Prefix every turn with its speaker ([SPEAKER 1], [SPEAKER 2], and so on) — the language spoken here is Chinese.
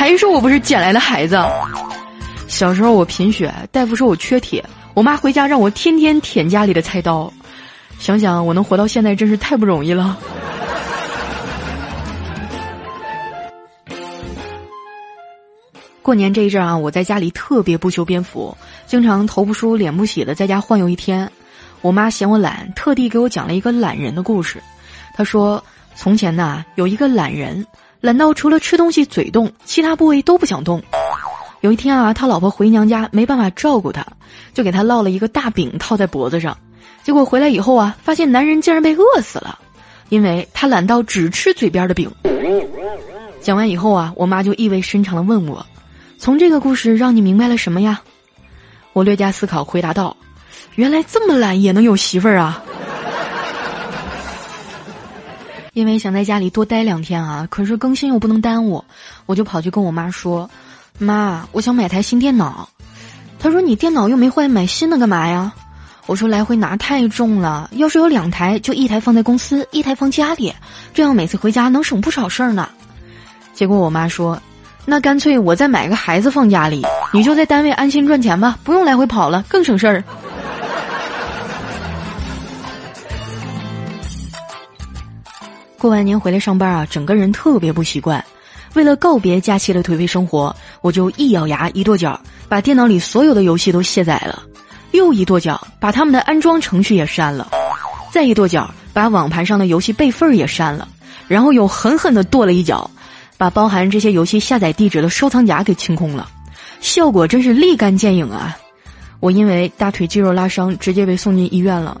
[SPEAKER 1] 还说我不是捡来的孩子。小时候我贫血，大夫说我缺铁，我妈回家让我天天舔家里的菜刀。想想我能活到现在，真是太不容易了。过年这一阵啊，我在家里特别不修边幅，经常头不梳脸不洗的在家晃悠一天。我妈嫌我懒，特地给我讲了一个懒人的故事。她说，从前呐，有一个懒人，懒到除了吃东西嘴动，其他部位都不想动。有一天啊，他老婆回娘家没办法照顾他，就给他烙了一个大饼套在脖子上。结果回来以后啊，发现男人竟然被饿死了，因为他懒到只吃嘴边的饼。讲完以后啊，我妈就意味深长的问我。从这个故事让你明白了什么呀？我略加思考回答道：“原来这么懒也能有媳妇儿啊！”因为想在家里多待两天啊，可是更新又不能耽误，我就跑去跟我妈说：“妈，我想买台新电脑。”她说：“你电脑又没坏，买新的干嘛呀？”我说：“来回拿太重了，要是有两台，就一台放在公司，一台放家里，这样每次回家能省不少事儿呢。”结果我妈说。那干脆我再买个孩子放家里，你就在单位安心赚钱吧，不用来回跑了，更省事儿。过完年回来上班啊，整个人特别不习惯。为了告别假期的颓废生活，我就一咬牙一跺脚，把电脑里所有的游戏都卸载了，又一跺脚把他们的安装程序也删了，再一跺脚把网盘上的游戏备份也删了，然后又狠狠的跺了一脚。把包含这些游戏下载地址的收藏夹给清空了，效果真是立竿见影啊！我因为大腿肌肉拉伤，直接被送进医院了。